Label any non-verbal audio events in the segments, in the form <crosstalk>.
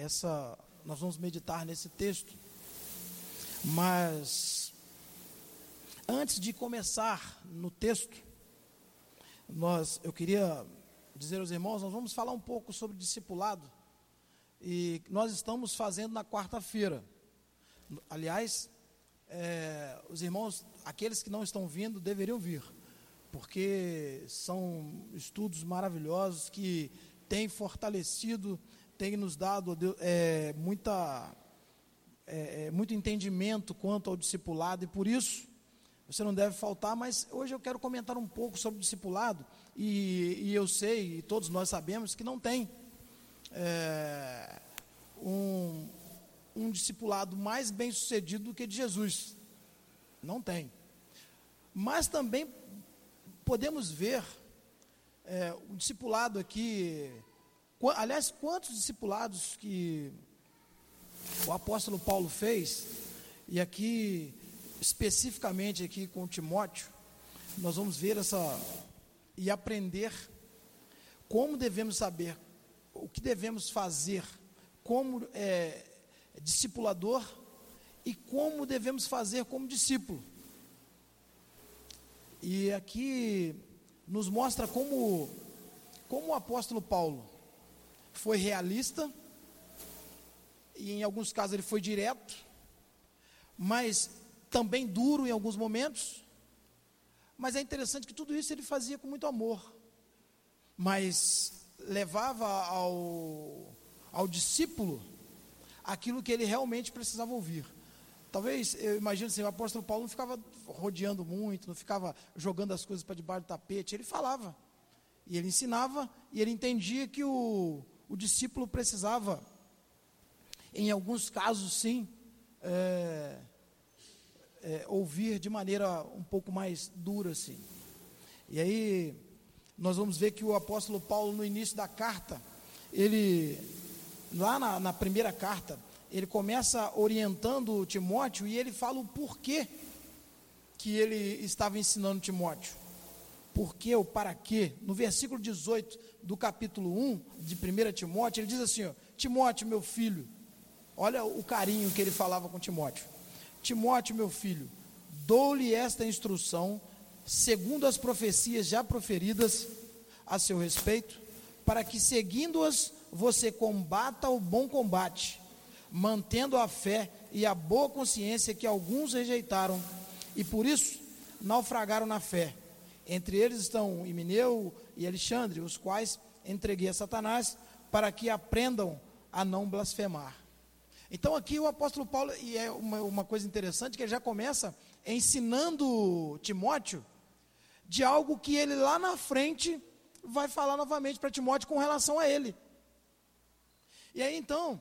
essa nós vamos meditar nesse texto. Mas antes de começar no texto, nós eu queria dizer aos irmãos, nós vamos falar um pouco sobre discipulado. E nós estamos fazendo na quarta-feira. Aliás, é, os irmãos, aqueles que não estão vindo, deveriam vir, porque são estudos maravilhosos que têm fortalecido, têm nos dado é, muita, é, é, muito entendimento quanto ao discipulado, e por isso você não deve faltar, mas hoje eu quero comentar um pouco sobre o discipulado, e, e eu sei, e todos nós sabemos, que não tem é, um, um discipulado mais bem sucedido do que de Jesus. Não tem. Mas também podemos ver é, o discipulado aqui. Aliás, quantos discipulados que o apóstolo Paulo fez, e aqui, especificamente aqui com Timóteo, nós vamos ver essa e aprender como devemos saber, o que devemos fazer como é, discipulador e como devemos fazer como discípulo. E aqui nos mostra como, como o apóstolo Paulo foi realista, e em alguns casos ele foi direto, mas também duro em alguns momentos. Mas é interessante que tudo isso ele fazia com muito amor, mas levava ao, ao discípulo aquilo que ele realmente precisava ouvir. Talvez, eu imagino assim, o apóstolo Paulo não ficava rodeando muito, não ficava jogando as coisas para debaixo do tapete, ele falava, e ele ensinava, e ele entendia que o, o discípulo precisava, em alguns casos sim, é, é, ouvir de maneira um pouco mais dura assim. E aí, nós vamos ver que o apóstolo Paulo, no início da carta, ele lá na, na primeira carta, ele começa orientando Timóteo e ele fala o porquê que ele estava ensinando Timóteo. Porquê ou para quê? No versículo 18 do capítulo 1 de 1 Timóteo, ele diz assim: ó, Timóteo, meu filho, olha o carinho que ele falava com Timóteo. Timóteo, meu filho, dou-lhe esta instrução, segundo as profecias já proferidas a seu respeito, para que, seguindo-as, você combata o bom combate, mantendo a fé e a boa consciência que alguns rejeitaram e por isso naufragaram na fé. Entre eles estão Imineu e Alexandre, os quais entreguei a Satanás para que aprendam a não blasfemar. Então aqui o apóstolo Paulo, e é uma, uma coisa interessante, que ele já começa ensinando Timóteo de algo que ele lá na frente vai falar novamente para Timóteo com relação a ele. E aí então,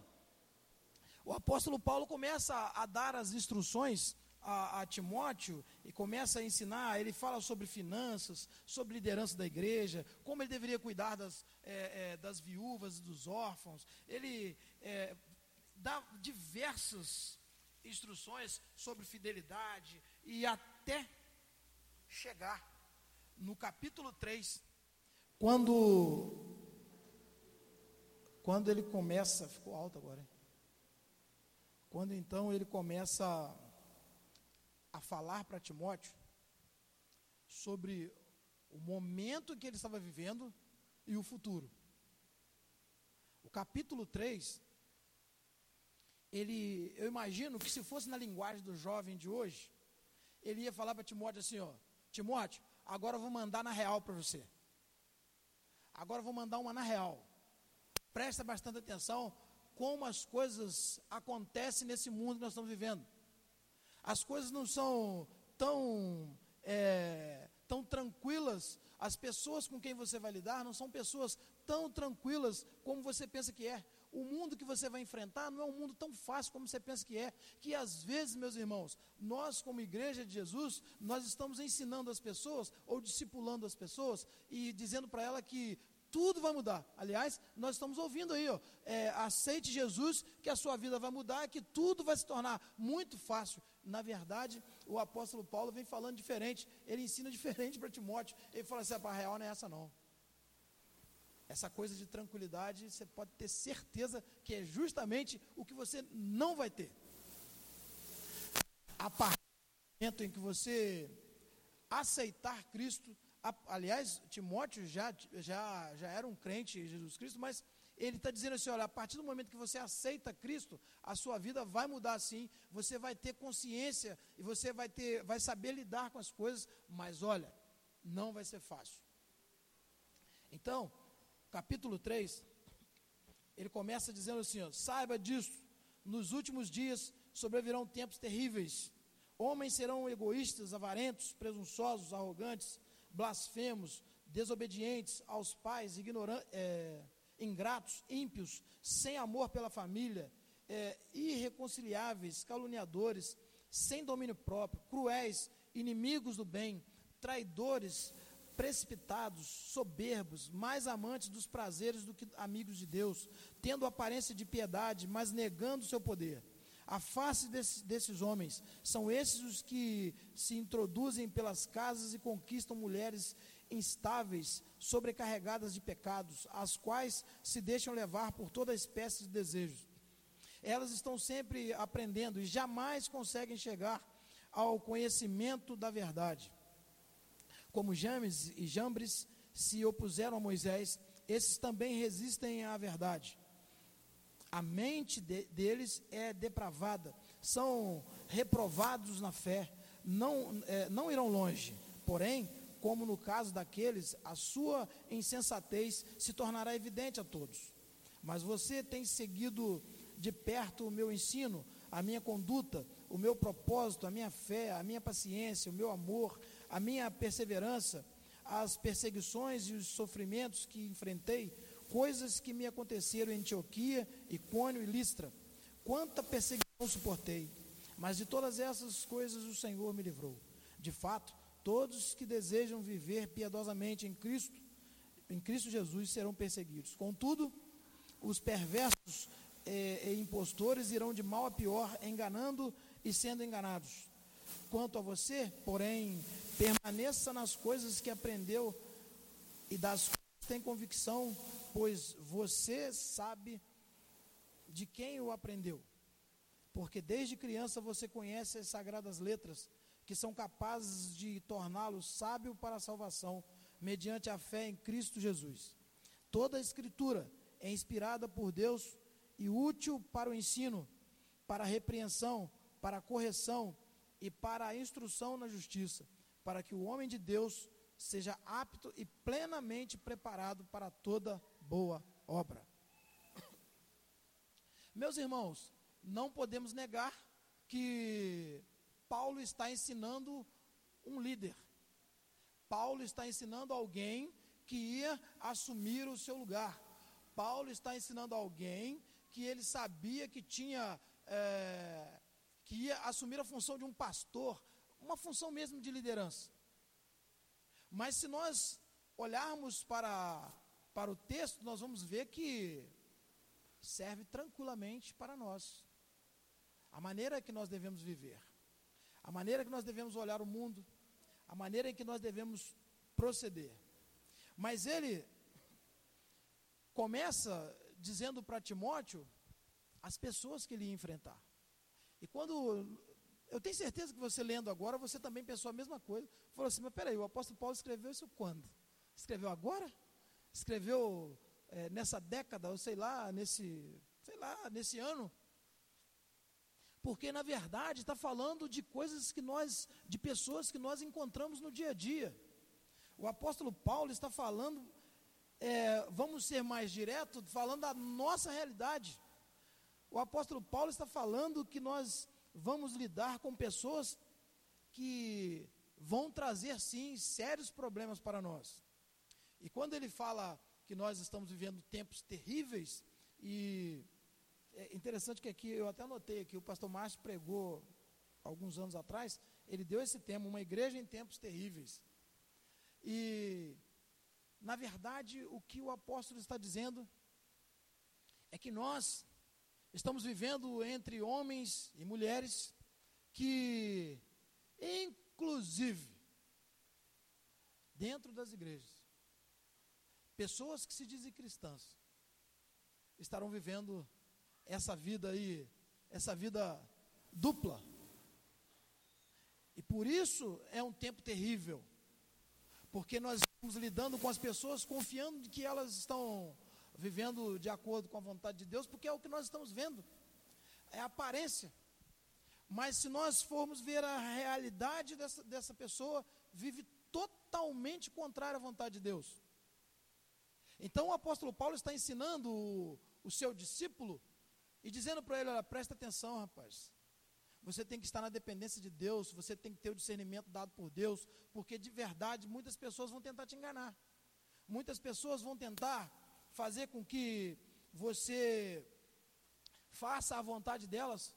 o apóstolo Paulo começa a, a dar as instruções a, a, Timóteo e começa a ensinar. Ele fala sobre finanças, sobre liderança da igreja, como ele deveria cuidar das, é, é, das viúvas e dos órfãos. Ele é, dá diversas instruções sobre fidelidade e até chegar no capítulo 3, quando quando ele começa, ficou alto agora, hein? Quando então ele começa falar para Timóteo sobre o momento que ele estava vivendo e o futuro. O capítulo 3, ele, eu imagino que se fosse na linguagem do jovem de hoje, ele ia falar para Timóteo assim, ó, Timóteo, agora eu vou mandar na real para você. Agora eu vou mandar uma na real presta bastante atenção como as coisas acontecem nesse mundo que nós estamos vivendo. As coisas não são tão, é, tão tranquilas, as pessoas com quem você vai lidar não são pessoas tão tranquilas como você pensa que é. O mundo que você vai enfrentar não é um mundo tão fácil como você pensa que é. Que às vezes, meus irmãos, nós, como igreja de Jesus, nós estamos ensinando as pessoas ou discipulando as pessoas e dizendo para ela que tudo vai mudar. Aliás, nós estamos ouvindo aí, ó, é, aceite Jesus, que a sua vida vai mudar, que tudo vai se tornar muito fácil. Na verdade, o apóstolo Paulo vem falando diferente, ele ensina <laughs> diferente para Timóteo. Ele fala assim: a real não é essa não. essa coisa de tranquilidade, você pode ter certeza que é justamente o que você não vai ter. A partir do momento em que você aceitar Cristo, aliás, Timóteo já, já, já era um crente em Jesus Cristo, mas ele está dizendo assim: olha, a partir do momento que você aceita Cristo, a sua vida vai mudar sim, você vai ter consciência e você vai ter, vai saber lidar com as coisas, mas olha, não vai ser fácil. Então, capítulo 3, ele começa dizendo assim: ó, saiba disso, nos últimos dias sobrevirão tempos terríveis. Homens serão egoístas, avarentos, presunçosos, arrogantes, blasfemos, desobedientes aos pais, ignorantes. É, ingratos, ímpios, sem amor pela família, é, irreconciliáveis, caluniadores, sem domínio próprio, cruéis, inimigos do bem, traidores, precipitados, soberbos, mais amantes dos prazeres do que amigos de Deus, tendo aparência de piedade, mas negando seu poder. A face desse, desses homens são esses os que se introduzem pelas casas e conquistam mulheres instáveis, sobrecarregadas de pecados, as quais se deixam levar por toda espécie de desejos. Elas estão sempre aprendendo e jamais conseguem chegar ao conhecimento da verdade. Como James e Jambres se opuseram a Moisés, esses também resistem à verdade. A mente de, deles é depravada, são reprovados na fé, não, é, não irão longe, porém como no caso daqueles, a sua insensatez se tornará evidente a todos. Mas você tem seguido de perto o meu ensino, a minha conduta, o meu propósito, a minha fé, a minha paciência, o meu amor, a minha perseverança, as perseguições e os sofrimentos que enfrentei, coisas que me aconteceram em Antioquia, Icônio e Listra. Quanta perseguição suportei, mas de todas essas coisas o Senhor me livrou. De fato, Todos que desejam viver piedosamente em Cristo, em Cristo Jesus, serão perseguidos. Contudo, os perversos e, e impostores irão de mal a pior, enganando e sendo enganados. Quanto a você, porém, permaneça nas coisas que aprendeu e das quais tem convicção, pois você sabe de quem o aprendeu. Porque desde criança você conhece as sagradas letras que são capazes de torná-lo sábio para a salvação, mediante a fé em Cristo Jesus. Toda a Escritura é inspirada por Deus e útil para o ensino, para a repreensão, para a correção e para a instrução na justiça, para que o homem de Deus seja apto e plenamente preparado para toda boa obra. Meus irmãos, não podemos negar que Paulo está ensinando um líder. Paulo está ensinando alguém que ia assumir o seu lugar. Paulo está ensinando alguém que ele sabia que tinha, é, que ia assumir a função de um pastor, uma função mesmo de liderança. Mas se nós olharmos para, para o texto, nós vamos ver que serve tranquilamente para nós. A maneira que nós devemos viver a maneira que nós devemos olhar o mundo, a maneira em que nós devemos proceder. Mas ele começa dizendo para Timóteo as pessoas que ele ia enfrentar. E quando eu tenho certeza que você lendo agora, você também pensou a mesma coisa. Falou assim, mas peraí, o apóstolo Paulo escreveu isso quando? Escreveu agora? Escreveu é, nessa década, ou sei lá, nesse, sei lá, nesse ano? Porque na verdade está falando de coisas que nós, de pessoas que nós encontramos no dia a dia. O apóstolo Paulo está falando, é, vamos ser mais direto, falando da nossa realidade. O apóstolo Paulo está falando que nós vamos lidar com pessoas que vão trazer sim sérios problemas para nós. E quando ele fala que nós estamos vivendo tempos terríveis e é interessante que aqui, eu até anotei aqui, o pastor Márcio pregou alguns anos atrás, ele deu esse tema, uma igreja em tempos terríveis. E, na verdade, o que o apóstolo está dizendo é que nós estamos vivendo entre homens e mulheres que, inclusive, dentro das igrejas, pessoas que se dizem cristãs estarão vivendo essa vida aí, essa vida dupla. E por isso é um tempo terrível. Porque nós estamos lidando com as pessoas confiando de que elas estão vivendo de acordo com a vontade de Deus, porque é o que nós estamos vendo. É a aparência. Mas se nós formos ver a realidade dessa, dessa pessoa, vive totalmente contrária à vontade de Deus. Então o apóstolo Paulo está ensinando o, o seu discípulo e dizendo para ele: olha, presta atenção, rapaz. Você tem que estar na dependência de Deus, você tem que ter o discernimento dado por Deus, porque de verdade muitas pessoas vão tentar te enganar. Muitas pessoas vão tentar fazer com que você faça a vontade delas,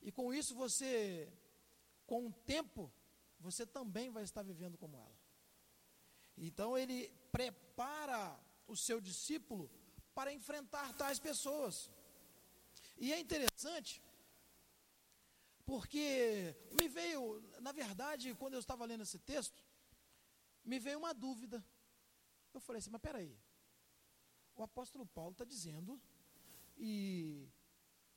e com isso você, com o tempo, você também vai estar vivendo como ela. Então ele prepara o seu discípulo para enfrentar tais pessoas. E é interessante porque me veio, na verdade, quando eu estava lendo esse texto, me veio uma dúvida. Eu falei assim, mas peraí, o apóstolo Paulo está dizendo, e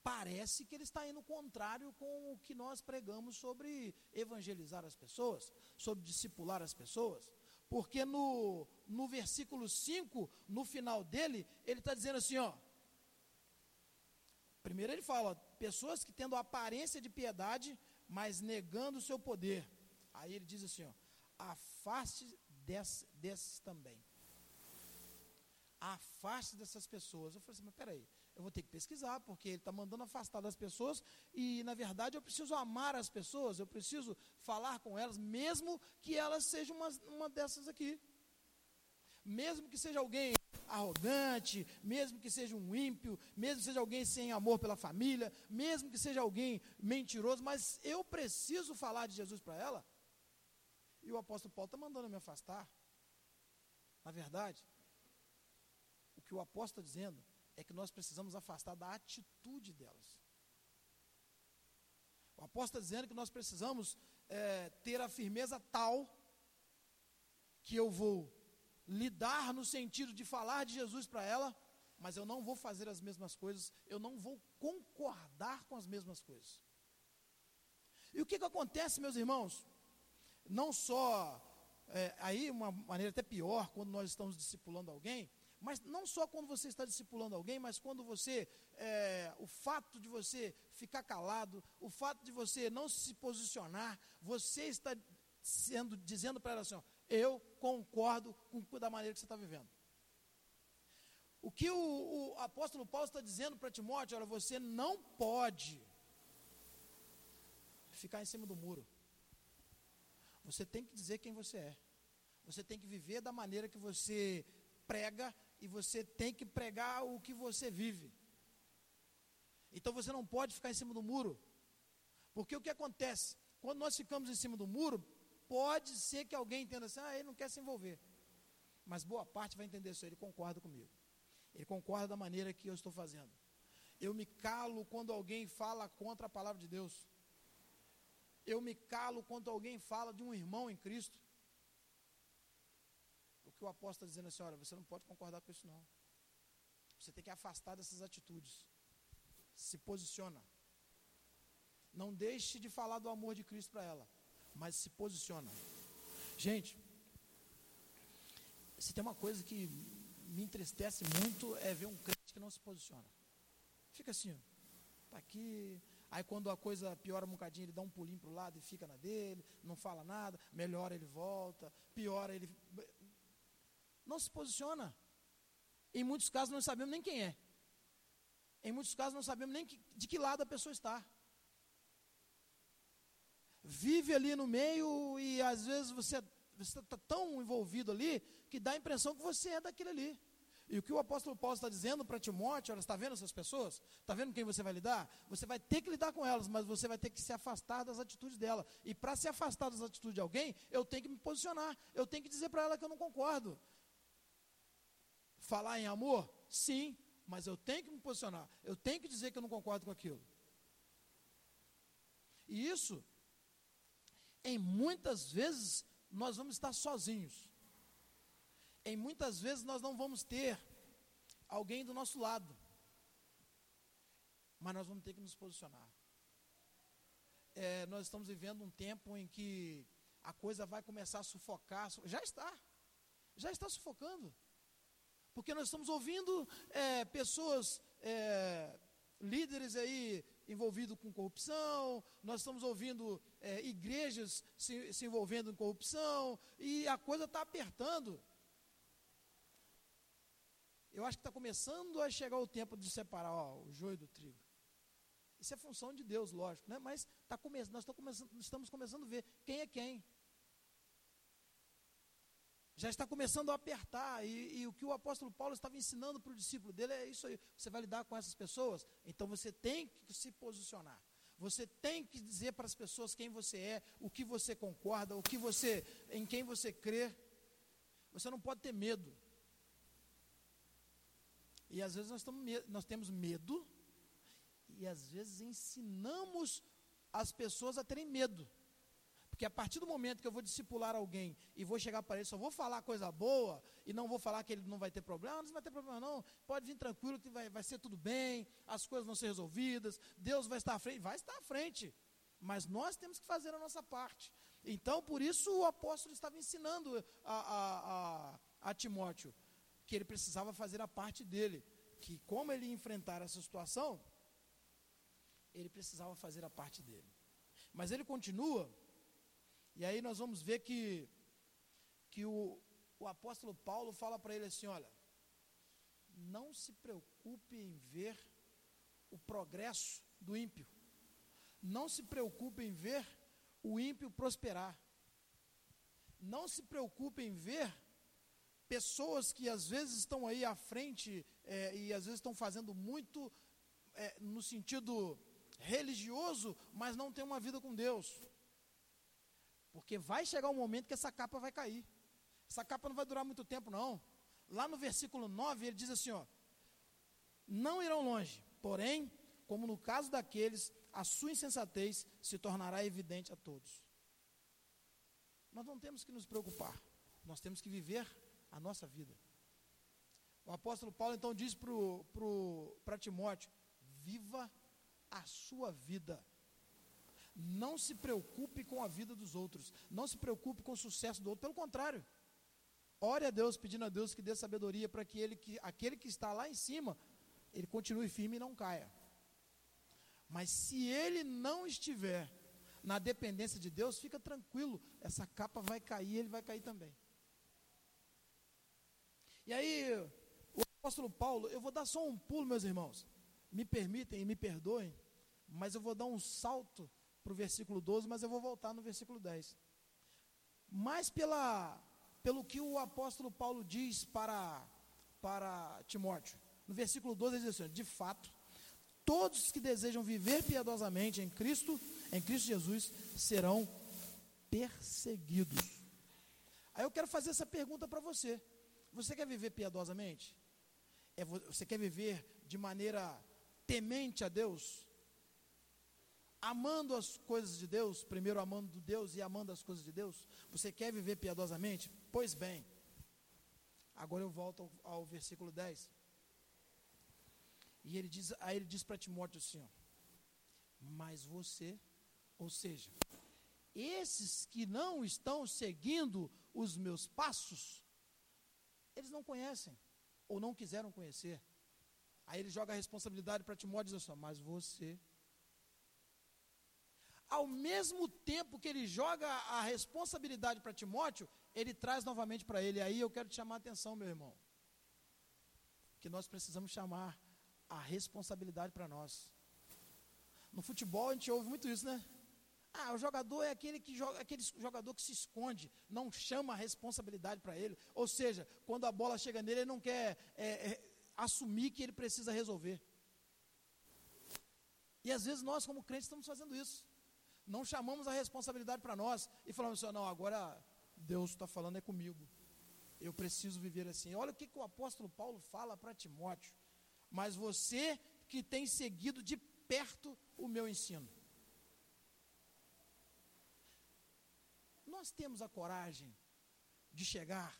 parece que ele está indo contrário com o que nós pregamos sobre evangelizar as pessoas, sobre discipular as pessoas. Porque no, no versículo 5, no final dele, ele está dizendo assim, ó, Primeiro ele fala, pessoas que tendo aparência de piedade, mas negando o seu poder. Aí ele diz assim, ó, afaste desses, desses também. Afaste dessas pessoas. Eu falei assim, mas peraí, eu vou ter que pesquisar, porque ele está mandando afastar das pessoas, e na verdade eu preciso amar as pessoas, eu preciso falar com elas, mesmo que elas sejam uma, uma dessas aqui. Mesmo que seja alguém arrogante, mesmo que seja um ímpio, mesmo que seja alguém sem amor pela família, mesmo que seja alguém mentiroso, mas eu preciso falar de Jesus para ela. E o apóstolo Paulo está mandando me afastar. Na verdade, o que o apóstolo está dizendo é que nós precisamos afastar da atitude delas. O apóstolo está dizendo que nós precisamos é, ter a firmeza tal que eu vou lidar no sentido de falar de Jesus para ela, mas eu não vou fazer as mesmas coisas, eu não vou concordar com as mesmas coisas. E o que, que acontece, meus irmãos? Não só, é, aí uma maneira até pior, quando nós estamos discipulando alguém, mas não só quando você está discipulando alguém, mas quando você, é, o fato de você ficar calado, o fato de você não se posicionar, você está sendo, dizendo para ela assim, ó, eu concordo com da maneira que você está vivendo. O que o, o apóstolo Paulo está dizendo para Timóteo, olha, você não pode ficar em cima do muro. Você tem que dizer quem você é. Você tem que viver da maneira que você prega e você tem que pregar o que você vive. Então você não pode ficar em cima do muro. Porque o que acontece? Quando nós ficamos em cima do muro, Pode ser que alguém entenda assim, ah, ele não quer se envolver. Mas boa parte vai entender isso, ele concorda comigo. Ele concorda da maneira que eu estou fazendo. Eu me calo quando alguém fala contra a palavra de Deus. Eu me calo quando alguém fala de um irmão em Cristo. O que o apóstolo está dizendo assim, olha, você não pode concordar com isso não. Você tem que afastar dessas atitudes. Se posiciona. Não deixe de falar do amor de Cristo para ela mas se posiciona. Gente, se tem uma coisa que me entristece muito é ver um crente que não se posiciona. Fica assim, está aqui. Aí quando a coisa piora um bocadinho, ele dá um pulinho para o lado e fica na dele, não fala nada, melhora ele volta, piora ele. Não se posiciona. Em muitos casos não sabemos nem quem é. Em muitos casos não sabemos nem que, de que lado a pessoa está vive ali no meio e às vezes você está tão envolvido ali que dá a impressão que você é daquele ali. E o que o apóstolo Paulo está dizendo para Timóteo, olha, está vendo essas pessoas? Está vendo quem você vai lidar? Você vai ter que lidar com elas, mas você vai ter que se afastar das atitudes dela. E para se afastar das atitudes de alguém, eu tenho que me posicionar. Eu tenho que dizer para ela que eu não concordo. Falar em amor? Sim, mas eu tenho que me posicionar. Eu tenho que dizer que eu não concordo com aquilo. E isso em muitas vezes nós vamos estar sozinhos. em muitas vezes nós não vamos ter alguém do nosso lado, mas nós vamos ter que nos posicionar. É, nós estamos vivendo um tempo em que a coisa vai começar a sufocar, já está, já está sufocando, porque nós estamos ouvindo é, pessoas, é, líderes aí envolvidos com corrupção, nós estamos ouvindo é, igrejas se, se envolvendo em corrupção, e a coisa está apertando. Eu acho que está começando a chegar o tempo de separar ó, o joio do trigo. Isso é função de Deus, lógico, né? mas tá come nós começando, estamos começando a ver quem é quem. Já está começando a apertar, e, e o que o apóstolo Paulo estava ensinando para o discípulo dele é isso aí. Você vai lidar com essas pessoas, então você tem que se posicionar. Você tem que dizer para as pessoas quem você é, o que você concorda, o que você, em quem você crê. Você não pode ter medo. E às vezes nós, estamos, nós temos medo, e às vezes ensinamos as pessoas a terem medo. Porque a partir do momento que eu vou discipular alguém e vou chegar para ele, só vou falar coisa boa e não vou falar que ele não vai ter problema, não vai ter problema não, pode vir tranquilo que vai, vai ser tudo bem, as coisas vão ser resolvidas, Deus vai estar à frente, vai estar à frente. Mas nós temos que fazer a nossa parte. Então, por isso o apóstolo estava ensinando a, a, a, a Timóteo que ele precisava fazer a parte dele, que como ele enfrentar essa situação, ele precisava fazer a parte dele. Mas ele continua, e aí nós vamos ver que, que o, o apóstolo Paulo fala para ele assim: olha, não se preocupe em ver o progresso do ímpio, não se preocupe em ver o ímpio prosperar, não se preocupe em ver pessoas que às vezes estão aí à frente é, e às vezes estão fazendo muito é, no sentido religioso, mas não tem uma vida com Deus. Porque vai chegar um momento que essa capa vai cair. Essa capa não vai durar muito tempo, não. Lá no versículo 9, ele diz assim: ó, Não irão longe, porém, como no caso daqueles, a sua insensatez se tornará evidente a todos. Nós não temos que nos preocupar, nós temos que viver a nossa vida. O apóstolo Paulo então diz para Timóteo: viva a sua vida. Não se preocupe com a vida dos outros. Não se preocupe com o sucesso do outro. Pelo contrário, ore a Deus, pedindo a Deus que dê sabedoria para que, que aquele que está lá em cima, ele continue firme e não caia. Mas se ele não estiver na dependência de Deus, fica tranquilo, essa capa vai cair, ele vai cair também. E aí, o apóstolo Paulo, eu vou dar só um pulo, meus irmãos. Me permitem e me perdoem, mas eu vou dar um salto para o versículo 12, mas eu vou voltar no versículo 10. Mais pela, pelo que o apóstolo Paulo diz para, para Timóteo. No versículo 12 ele diz assim: De fato, todos que desejam viver piedosamente em Cristo, em Cristo Jesus, serão perseguidos. Aí eu quero fazer essa pergunta para você. Você quer viver piedosamente? É, você quer viver de maneira temente a Deus? Amando as coisas de Deus, primeiro amando Deus e amando as coisas de Deus? Você quer viver piedosamente? Pois bem. Agora eu volto ao, ao versículo 10. E ele diz, aí ele diz para Timóteo assim: ó, Mas você, ou seja, esses que não estão seguindo os meus passos, eles não conhecem, ou não quiseram conhecer. Aí ele joga a responsabilidade para Timóteo e diz assim: Mas você. Ao mesmo tempo que ele joga a responsabilidade para Timóteo, ele traz novamente para ele. Aí eu quero te chamar a atenção, meu irmão. Que nós precisamos chamar a responsabilidade para nós. No futebol a gente ouve muito isso, né? Ah, o jogador é aquele, que joga, aquele jogador que se esconde, não chama a responsabilidade para ele. Ou seja, quando a bola chega nele, ele não quer é, é, assumir que ele precisa resolver. E às vezes nós, como crentes, estamos fazendo isso. Não chamamos a responsabilidade para nós e falamos assim: não, agora Deus está falando é comigo. Eu preciso viver assim. Olha o que, que o apóstolo Paulo fala para Timóteo. Mas você que tem seguido de perto o meu ensino. Nós temos a coragem de chegar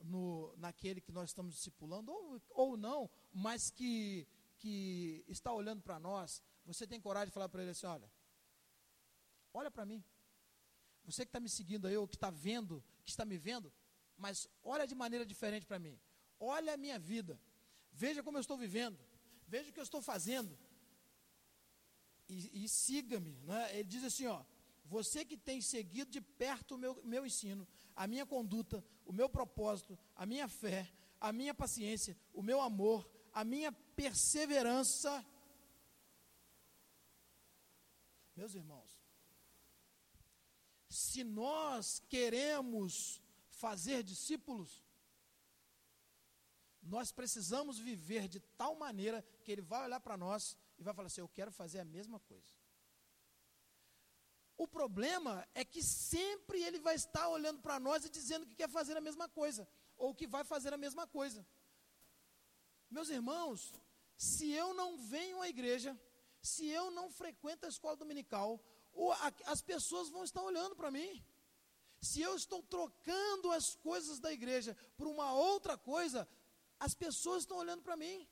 no, naquele que nós estamos discipulando, ou, ou não, mas que, que está olhando para nós, você tem coragem de falar para ele assim: olha, olha para mim. Você que está me seguindo aí, ou que está vendo, que está me vendo, mas olha de maneira diferente para mim. Olha a minha vida. Veja como eu estou vivendo. Veja o que eu estou fazendo. E, e siga-me. Né? Ele diz assim: ó, você que tem seguido de perto o meu, meu ensino, a minha conduta, o meu propósito, a minha fé, a minha paciência, o meu amor, a minha perseverança. Meus irmãos, se nós queremos fazer discípulos, nós precisamos viver de tal maneira que ele vai olhar para nós e vai falar assim: Eu quero fazer a mesma coisa. O problema é que sempre ele vai estar olhando para nós e dizendo que quer fazer a mesma coisa, ou que vai fazer a mesma coisa. Meus irmãos, se eu não venho à igreja, se eu não frequento a escola dominical, as pessoas vão estar olhando para mim. Se eu estou trocando as coisas da igreja por uma outra coisa, as pessoas estão olhando para mim.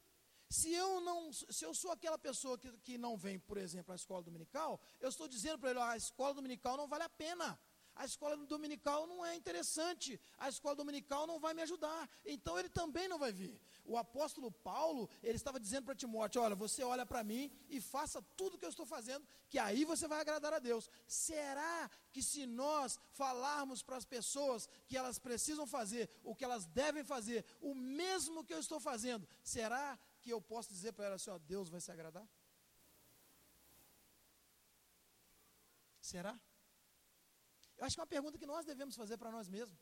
Se eu não, se eu sou aquela pessoa que, que não vem, por exemplo, à escola dominical, eu estou dizendo para ele, a escola dominical não vale a pena. A escola dominical não é interessante, a escola dominical não vai me ajudar, então ele também não vai vir. O apóstolo Paulo, ele estava dizendo para Timóteo: Olha, você olha para mim e faça tudo o que eu estou fazendo, que aí você vai agradar a Deus. Será que se nós falarmos para as pessoas que elas precisam fazer, o que elas devem fazer, o mesmo que eu estou fazendo, será que eu posso dizer para elas assim: ó, Deus vai se agradar? Será? Eu acho que é uma pergunta que nós devemos fazer para nós mesmos.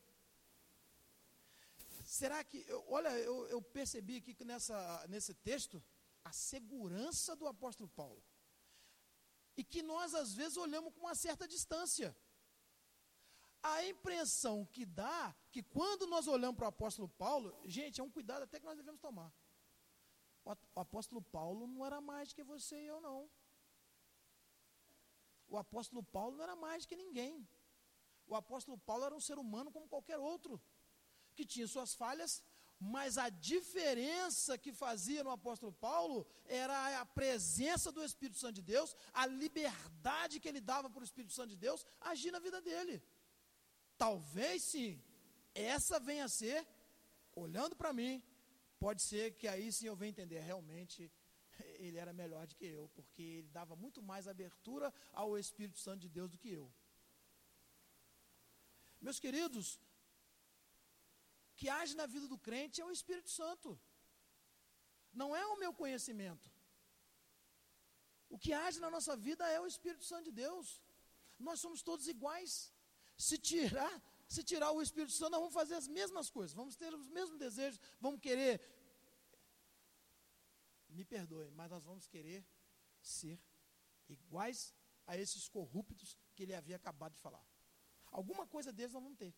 Será que, eu, olha, eu, eu percebi aqui que nessa, nesse texto a segurança do apóstolo Paulo. E que nós às vezes olhamos com uma certa distância. A impressão que dá que quando nós olhamos para o apóstolo Paulo, gente, é um cuidado até que nós devemos tomar. O apóstolo Paulo não era mais que você e eu, não. O apóstolo Paulo não era mais que ninguém. O apóstolo Paulo era um ser humano como qualquer outro, que tinha suas falhas, mas a diferença que fazia no apóstolo Paulo era a presença do Espírito Santo de Deus, a liberdade que ele dava para o Espírito Santo de Deus agir na vida dele. Talvez sim, essa venha a ser, olhando para mim, pode ser que aí sim eu venha entender, realmente ele era melhor do que eu, porque ele dava muito mais abertura ao Espírito Santo de Deus do que eu. Meus queridos, que age na vida do crente é o Espírito Santo. Não é o meu conhecimento. O que age na nossa vida é o Espírito Santo de Deus. Nós somos todos iguais. Se tirar, se tirar o Espírito Santo, nós vamos fazer as mesmas coisas, vamos ter os mesmos desejos, vamos querer. Me perdoe, mas nós vamos querer ser iguais a esses corruptos que ele havia acabado de falar. Alguma coisa deles nós vamos ter.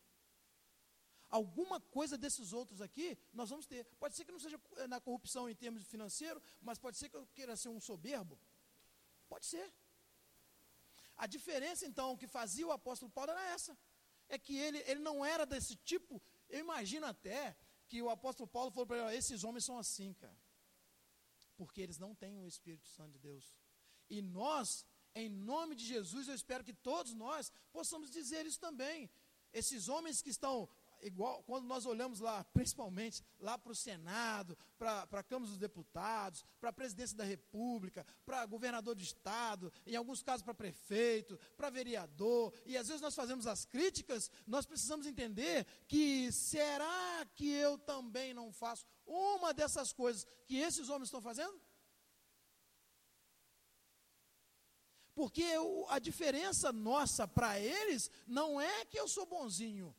Alguma coisa desses outros aqui nós vamos ter. Pode ser que não seja eh, na corrupção em termos financeiro, mas pode ser que eu queira ser um soberbo. Pode ser. A diferença então que fazia o apóstolo Paulo era essa. É que ele, ele não era desse tipo. Eu imagino até que o apóstolo Paulo falou para ele: esses homens são assim, cara. Porque eles não têm o Espírito Santo de Deus. E nós em nome de Jesus, eu espero que todos nós possamos dizer isso também. Esses homens que estão igual quando nós olhamos lá, <laughs> principalmente lá para o Senado, para a Câmara dos Deputados, para a Presidência da República, para governador de Estado, em alguns casos para prefeito, para vereador, e às vezes nós fazemos as críticas, nós precisamos entender que será que eu também não faço uma dessas coisas que esses homens estão fazendo? Porque a diferença nossa para eles não é que eu sou bonzinho.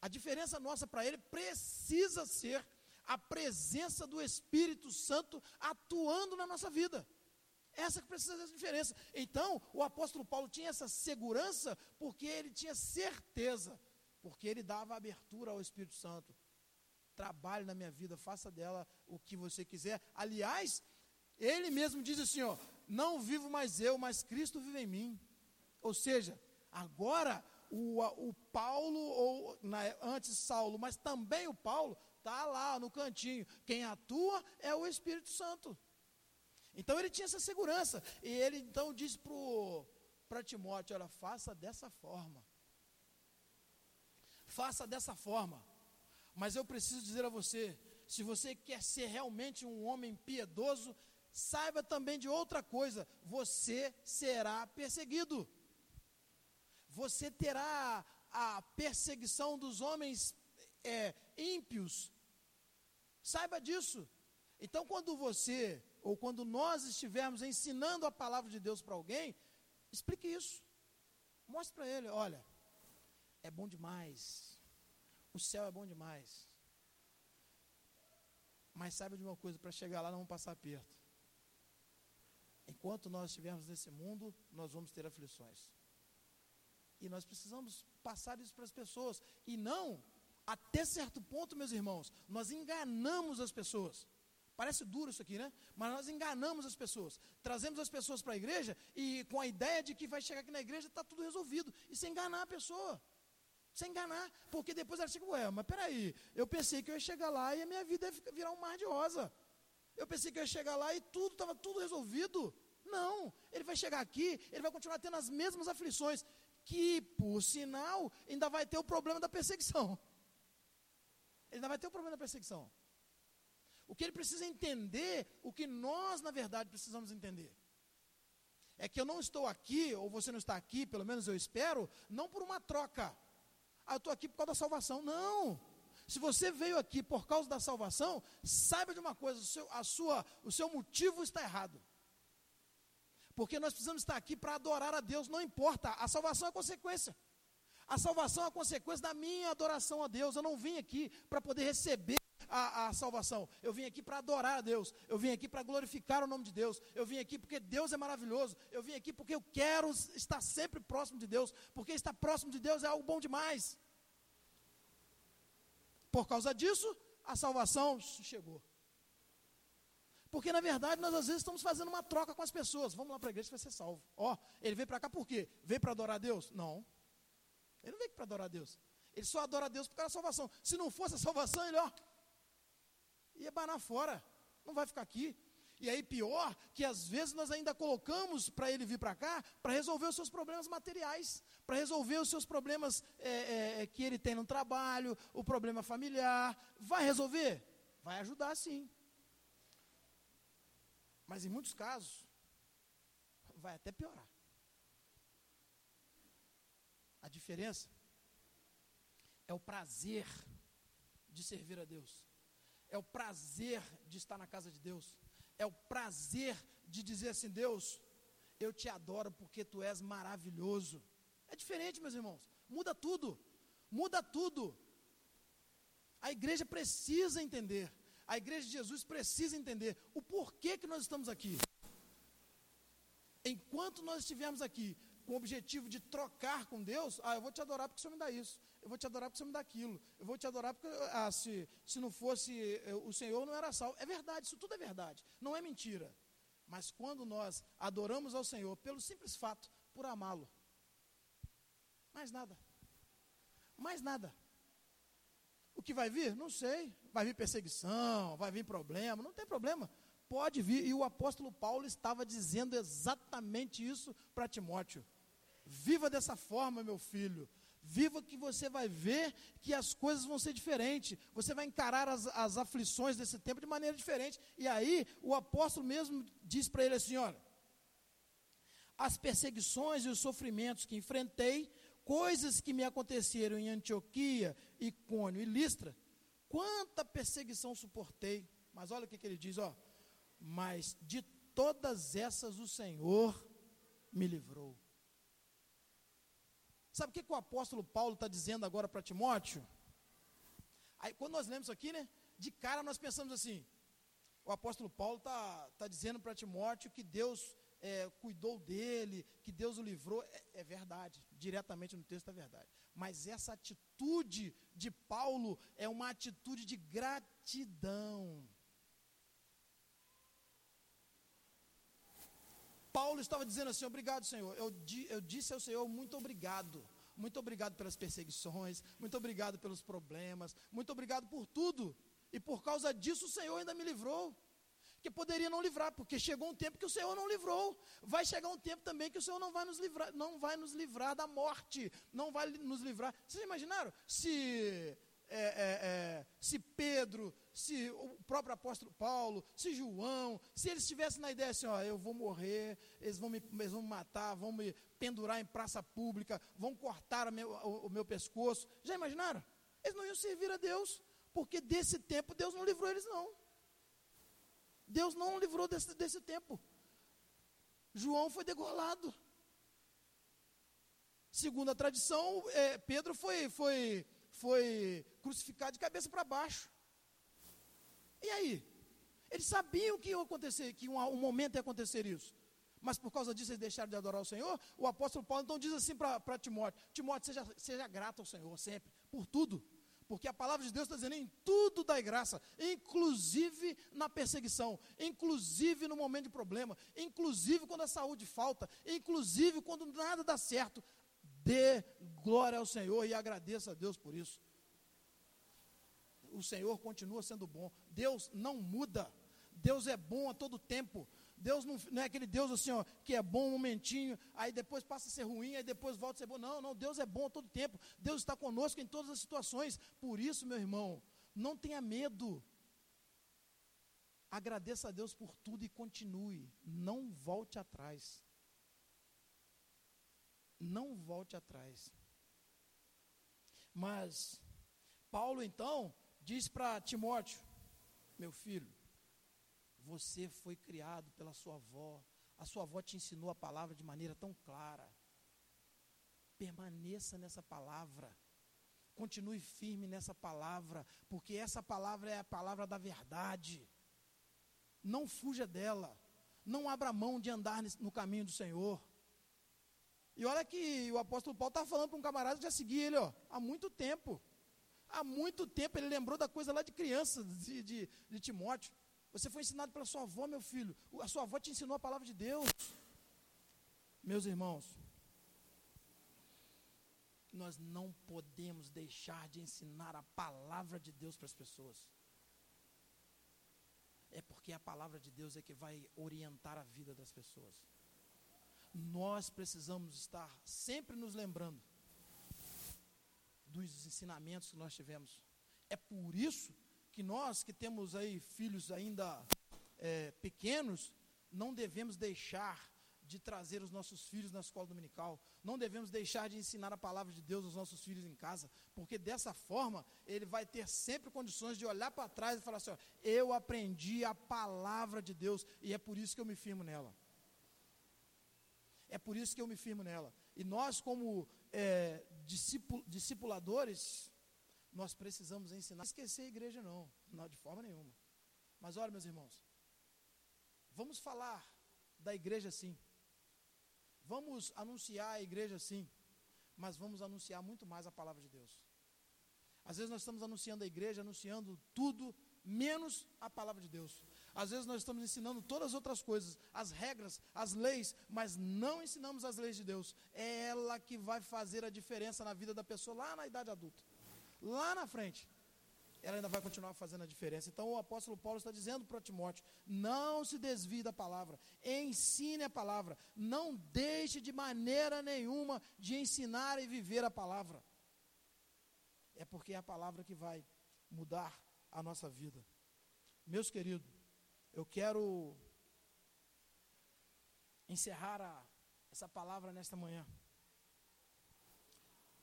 A diferença nossa para ele precisa ser a presença do Espírito Santo atuando na nossa vida. Essa que precisa ser a diferença. Então, o apóstolo Paulo tinha essa segurança porque ele tinha certeza, porque ele dava abertura ao Espírito Santo. Trabalhe na minha vida, faça dela o que você quiser. Aliás, ele mesmo diz assim: ó, não vivo mais eu, mas Cristo vive em mim. Ou seja, agora o, o Paulo, ou na, antes Saulo, mas também o Paulo, está lá no cantinho. Quem atua é o Espírito Santo. Então ele tinha essa segurança. E ele então disse para Timóteo: olha, faça dessa forma. Faça dessa forma. Mas eu preciso dizer a você: se você quer ser realmente um homem piedoso, saiba também de outra coisa: você será perseguido. Você terá a perseguição dos homens é, ímpios. Saiba disso. Então, quando você, ou quando nós estivermos ensinando a palavra de Deus para alguém, explique isso. Mostre para ele: olha, é bom demais. O céu é bom demais. Mas saiba de uma coisa: para chegar lá, não vamos passar perto. Enquanto nós estivermos nesse mundo, nós vamos ter aflições. E nós precisamos passar isso para as pessoas. E não, até certo ponto, meus irmãos, nós enganamos as pessoas. Parece duro isso aqui, né? Mas nós enganamos as pessoas. Trazemos as pessoas para a igreja e com a ideia de que vai chegar aqui na igreja está tudo resolvido. E sem enganar a pessoa. Sem enganar. Porque depois ela chega, ué, mas peraí, eu pensei que eu ia chegar lá e a minha vida ia virar um mar de rosa. Eu pensei que eu ia chegar lá e tudo estava tudo resolvido. Não, ele vai chegar aqui, ele vai continuar tendo as mesmas aflições, que, por sinal, ainda vai ter o problema da perseguição. Ele ainda vai ter o problema da perseguição. O que ele precisa entender, o que nós, na verdade, precisamos entender, é que eu não estou aqui, ou você não está aqui, pelo menos eu espero, não por uma troca. Ah, eu estou aqui por causa da salvação. Não. Se você veio aqui por causa da salvação, saiba de uma coisa: o seu, a sua, o seu motivo está errado. Porque nós precisamos estar aqui para adorar a Deus, não importa, a salvação é consequência. A salvação é consequência da minha adoração a Deus. Eu não vim aqui para poder receber a, a, salvação. Eu vim aqui para adorar a Deus. Eu vim aqui para glorificar o nome de Deus. Eu vim aqui porque Deus é maravilhoso. Eu vim aqui porque eu quero estar sempre próximo de Deus. Porque estar próximo de Deus é algo bom demais. Por causa disso, a salvação chegou. Porque na verdade nós às vezes estamos fazendo uma troca com as pessoas. Vamos lá para a igreja, vai ser salvo. Ó, oh, ele veio para cá por quê? Veio para adorar a Deus? Não. Ele não veio para adorar a Deus. Ele só adora a Deus por causa da salvação. Se não fosse a salvação, ele ó, ia banar fora. Não vai ficar aqui. E aí pior que às vezes nós ainda colocamos para ele vir para cá para resolver os seus problemas materiais, para resolver os seus problemas é, é, é, que ele tem no trabalho, o problema familiar. Vai resolver? Vai ajudar sim. Mas em muitos casos, vai até piorar. A diferença é o prazer de servir a Deus, é o prazer de estar na casa de Deus, é o prazer de dizer assim: Deus, eu te adoro porque tu és maravilhoso. É diferente, meus irmãos, muda tudo, muda tudo. A igreja precisa entender a igreja de Jesus precisa entender o porquê que nós estamos aqui. Enquanto nós estivermos aqui com o objetivo de trocar com Deus, ah, eu vou te adorar porque o Senhor me dá isso, eu vou te adorar porque Senhor me dá aquilo, eu vou te adorar porque ah, se, se não fosse eh, o Senhor não era salvo. É verdade, isso tudo é verdade, não é mentira. Mas quando nós adoramos ao Senhor pelo simples fato, por amá-lo, mais nada, mais nada. O que vai vir? Não sei. Vai vir perseguição, vai vir problema, não tem problema. Pode vir. E o apóstolo Paulo estava dizendo exatamente isso para Timóteo. Viva dessa forma, meu filho. Viva que você vai ver que as coisas vão ser diferentes. Você vai encarar as, as aflições desse tempo de maneira diferente. E aí, o apóstolo mesmo diz para ele assim: olha, as perseguições e os sofrimentos que enfrentei coisas que me aconteceram em Antioquia, Icônio e Listra, quanta perseguição suportei. Mas olha o que, que ele diz, ó. Mas de todas essas o Senhor me livrou. Sabe o que, que o apóstolo Paulo está dizendo agora para Timóteo? Aí, quando nós lemos isso aqui, né? De cara nós pensamos assim: o apóstolo Paulo está tá dizendo para Timóteo que Deus é, cuidou dele, que Deus o livrou, é, é verdade, diretamente no texto é verdade. Mas essa atitude de Paulo é uma atitude de gratidão. Paulo estava dizendo assim: Obrigado, Senhor. Eu, eu disse ao Senhor, muito obrigado. muito obrigado pelas perseguições, muito obrigado pelos problemas, muito obrigado por tudo. E por causa disso o Senhor ainda me livrou. Que poderia não livrar, porque chegou um tempo que o Senhor não livrou. Vai chegar um tempo também que o Senhor não vai nos livrar, não vai nos livrar da morte, não vai nos livrar. Vocês imaginaram se é, é, é, se Pedro, se o próprio apóstolo Paulo, se João, se eles estivessem na ideia assim, ó, eu vou morrer, eles vão me, eles vão me matar, vão me pendurar em praça pública, vão cortar o meu, o, o meu pescoço. Já imaginaram? Eles não iam servir a Deus, porque desse tempo Deus não livrou eles não. Deus não livrou desse, desse tempo. João foi degolado. Segundo a tradição, é, Pedro foi, foi foi crucificado de cabeça para baixo. E aí? Eles sabiam que ia acontecer, que um, um momento ia acontecer isso. Mas por causa disso eles deixaram de adorar o Senhor. O apóstolo Paulo então diz assim para Timóteo: Timóteo, seja, seja grato ao Senhor sempre, por tudo. Porque a palavra de Deus está dizendo: em tudo dai graça, inclusive na perseguição, inclusive no momento de problema, inclusive quando a saúde falta, inclusive quando nada dá certo. Dê glória ao Senhor e agradeça a Deus por isso. O Senhor continua sendo bom. Deus não muda. Deus é bom a todo tempo. Deus não, não, é aquele Deus assim, ó, que é bom um momentinho, aí depois passa a ser ruim, aí depois volta a ser bom. Não, não, Deus é bom a todo tempo. Deus está conosco em todas as situações. Por isso, meu irmão, não tenha medo. Agradeça a Deus por tudo e continue. Não volte atrás não volte atrás. Mas Paulo então diz para Timóteo: Meu filho, você foi criado pela sua avó, a sua avó te ensinou a palavra de maneira tão clara. Permaneça nessa palavra. Continue firme nessa palavra, porque essa palavra é a palavra da verdade. Não fuja dela. Não abra mão de andar no caminho do Senhor. E olha que o apóstolo Paulo estava falando para um camarada que já seguia ele ó, há muito tempo. Há muito tempo ele lembrou da coisa lá de criança, de, de, de Timóteo. Você foi ensinado pela sua avó, meu filho. A sua avó te ensinou a palavra de Deus. Meus irmãos, nós não podemos deixar de ensinar a palavra de Deus para as pessoas. É porque a palavra de Deus é que vai orientar a vida das pessoas nós precisamos estar sempre nos lembrando dos ensinamentos que nós tivemos. É por isso que nós que temos aí filhos ainda é, pequenos, não devemos deixar de trazer os nossos filhos na escola dominical, não devemos deixar de ensinar a palavra de Deus aos nossos filhos em casa, porque dessa forma ele vai ter sempre condições de olhar para trás e falar assim: ó, eu aprendi a palavra de Deus e é por isso que eu me firmo nela. É por isso que eu me firmo nela. E nós, como é, discipuladores, nós precisamos ensinar. Não esquecer a igreja, não, não, de forma nenhuma. Mas olha, meus irmãos, vamos falar da igreja sim. Vamos anunciar a igreja sim. Mas vamos anunciar muito mais a palavra de Deus. Às vezes nós estamos anunciando a igreja, anunciando tudo, menos a palavra de Deus. Às vezes nós estamos ensinando todas as outras coisas, as regras, as leis, mas não ensinamos as leis de Deus. É ela que vai fazer a diferença na vida da pessoa lá na idade adulta. Lá na frente. Ela ainda vai continuar fazendo a diferença. Então o apóstolo Paulo está dizendo para Timóteo: não se desvie da palavra, ensine a palavra, não deixe de maneira nenhuma de ensinar e viver a palavra. É porque é a palavra que vai mudar a nossa vida. Meus queridos, eu quero encerrar a, essa palavra nesta manhã,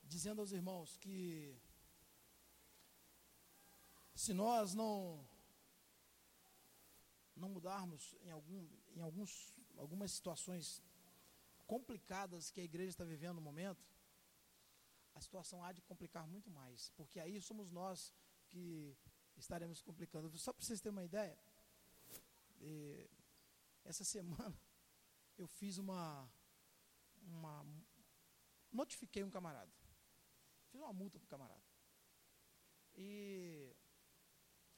dizendo aos irmãos que se nós não não mudarmos em, algum, em alguns, algumas situações complicadas que a igreja está vivendo no momento, a situação há de complicar muito mais, porque aí somos nós que estaremos complicando. Só para vocês terem uma ideia, e, essa semana <laughs> eu fiz uma, uma. Notifiquei um camarada. Fiz uma multa para o camarada. E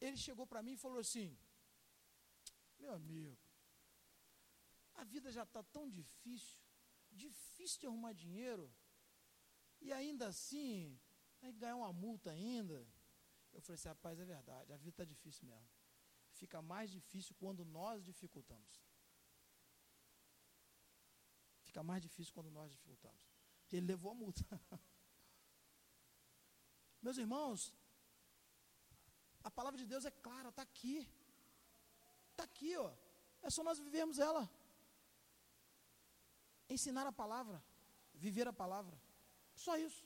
ele chegou para mim e falou assim: Meu amigo, a vida já está tão difícil, difícil de arrumar dinheiro. E ainda assim, aí ganhar uma multa ainda. Eu falei assim, rapaz, é verdade, a vida está difícil mesmo. Fica mais difícil quando nós dificultamos. Fica mais difícil quando nós dificultamos. Ele levou a multa. <laughs> Meus irmãos, a palavra de Deus é clara, está aqui. Está aqui, ó. É só nós vivermos ela. Ensinar a palavra, viver a palavra. Só isso.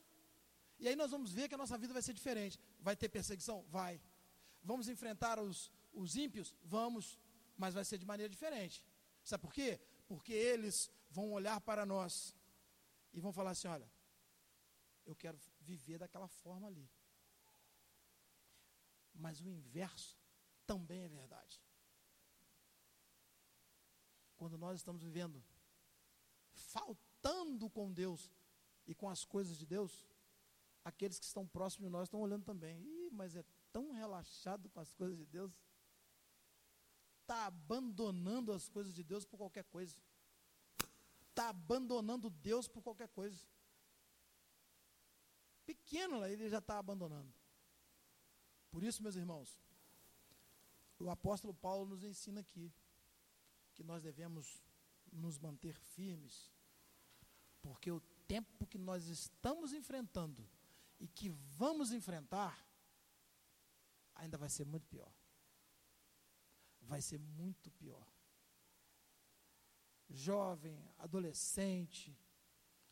E aí nós vamos ver que a nossa vida vai ser diferente. Vai ter perseguição? Vai. Vamos enfrentar os, os ímpios? Vamos. Mas vai ser de maneira diferente. Sabe por quê? Porque eles vão olhar para nós e vão falar assim: olha, eu quero viver daquela forma ali. Mas o inverso também é verdade. Quando nós estamos vivendo faltando com Deus e com as coisas de Deus, aqueles que estão próximos de nós estão olhando também. Ih, mas é tão relaxado com as coisas de Deus. Está abandonando as coisas de Deus por qualquer coisa. Está abandonando Deus por qualquer coisa. Pequeno ele já está abandonando. Por isso, meus irmãos, o apóstolo Paulo nos ensina aqui que nós devemos nos manter firmes, porque o tempo que nós estamos enfrentando e que vamos enfrentar ainda vai ser muito pior. Vai ser muito pior. Jovem, adolescente,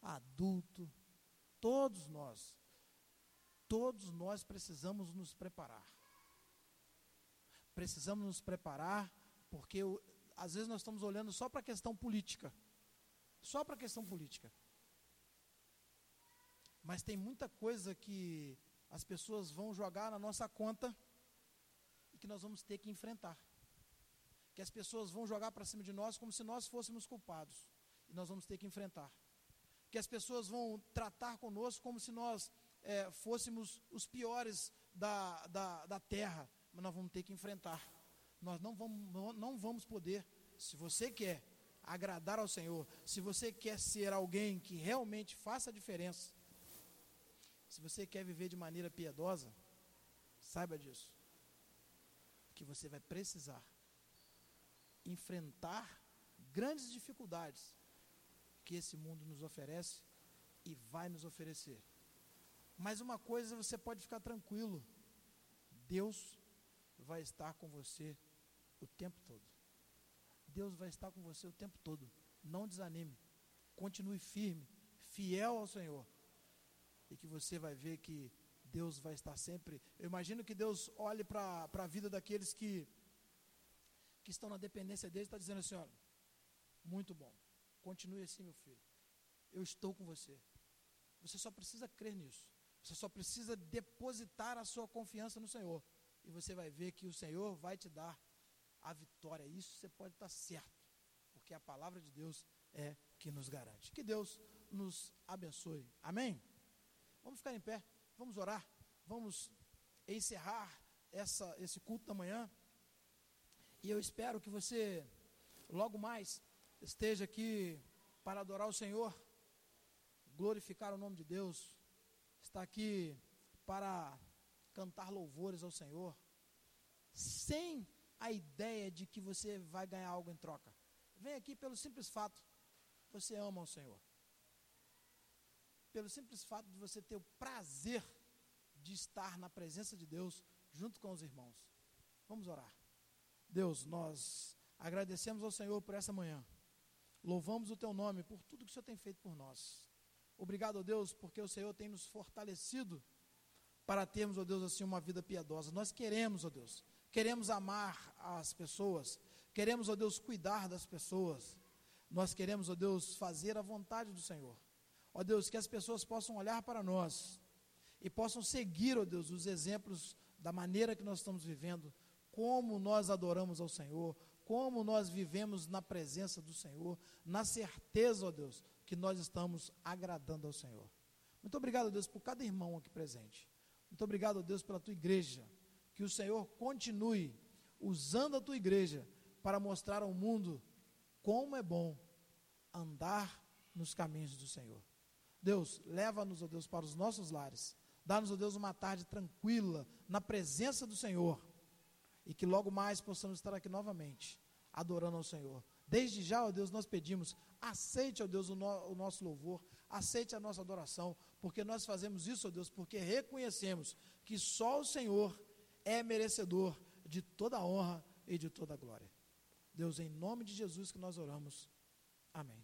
adulto, todos nós todos nós precisamos nos preparar. Precisamos nos preparar, porque às vezes nós estamos olhando só para a questão política. Só para a questão política. Mas tem muita coisa que as pessoas vão jogar na nossa conta e que nós vamos ter que enfrentar. Que as pessoas vão jogar para cima de nós como se nós fôssemos culpados. E nós vamos ter que enfrentar. Que as pessoas vão tratar conosco como se nós é, fôssemos os piores da, da, da terra, mas nós vamos ter que enfrentar. Nós não vamos, não vamos poder, se você quer agradar ao Senhor, se você quer ser alguém que realmente faça a diferença, se você quer viver de maneira piedosa, saiba disso, que você vai precisar enfrentar grandes dificuldades que esse mundo nos oferece e vai nos oferecer. Mas uma coisa você pode ficar tranquilo: Deus vai estar com você o tempo todo. Deus vai estar com você o tempo todo. Não desanime. Continue firme, fiel ao Senhor. E que você vai ver que Deus vai estar sempre. Eu imagino que Deus olhe para a vida daqueles que, que estão na dependência dele está dizendo assim: olha, muito bom. Continue assim, meu filho. Eu estou com você. Você só precisa crer nisso. Você só precisa depositar a sua confiança no Senhor. E você vai ver que o Senhor vai te dar a vitória. Isso você pode estar certo. Porque a palavra de Deus é que nos garante. Que Deus nos abençoe. Amém? Vamos ficar em pé. Vamos orar. Vamos encerrar essa, esse culto da manhã. E eu espero que você, logo mais, esteja aqui para adorar o Senhor, glorificar o nome de Deus está aqui para cantar louvores ao Senhor, sem a ideia de que você vai ganhar algo em troca. Vem aqui pelo simples fato, você ama o Senhor. Pelo simples fato de você ter o prazer de estar na presença de Deus junto com os irmãos. Vamos orar. Deus, nós agradecemos ao Senhor por essa manhã. Louvamos o teu nome por tudo que o Senhor tem feito por nós. Obrigado, ó Deus, porque o Senhor tem nos fortalecido para termos, ó Deus, assim uma vida piedosa. Nós queremos, ó Deus, queremos amar as pessoas, queremos, ó Deus, cuidar das pessoas. Nós queremos, ó Deus, fazer a vontade do Senhor. Ó Deus, que as pessoas possam olhar para nós e possam seguir, ó Deus, os exemplos da maneira que nós estamos vivendo, como nós adoramos ao Senhor, como nós vivemos na presença do Senhor, na certeza, ó Deus, que nós estamos agradando ao Senhor. Muito obrigado, Deus, por cada irmão aqui presente. Muito obrigado, Deus, pela tua igreja. Que o Senhor continue usando a tua igreja para mostrar ao mundo como é bom andar nos caminhos do Senhor. Deus, leva-nos, ó Deus, para os nossos lares. Dá-nos, ó Deus, uma tarde tranquila, na presença do Senhor. E que logo mais possamos estar aqui novamente, adorando ao Senhor. Desde já, ó Deus, nós pedimos, aceite, ó Deus, o, no, o, nosso louvor, aceite a nossa adoração, porque nós fazemos isso, ó Deus, porque reconhecemos que só o Senhor é merecedor de toda a honra e de toda a glória. Deus, em nome de Jesus que nós oramos. Amém.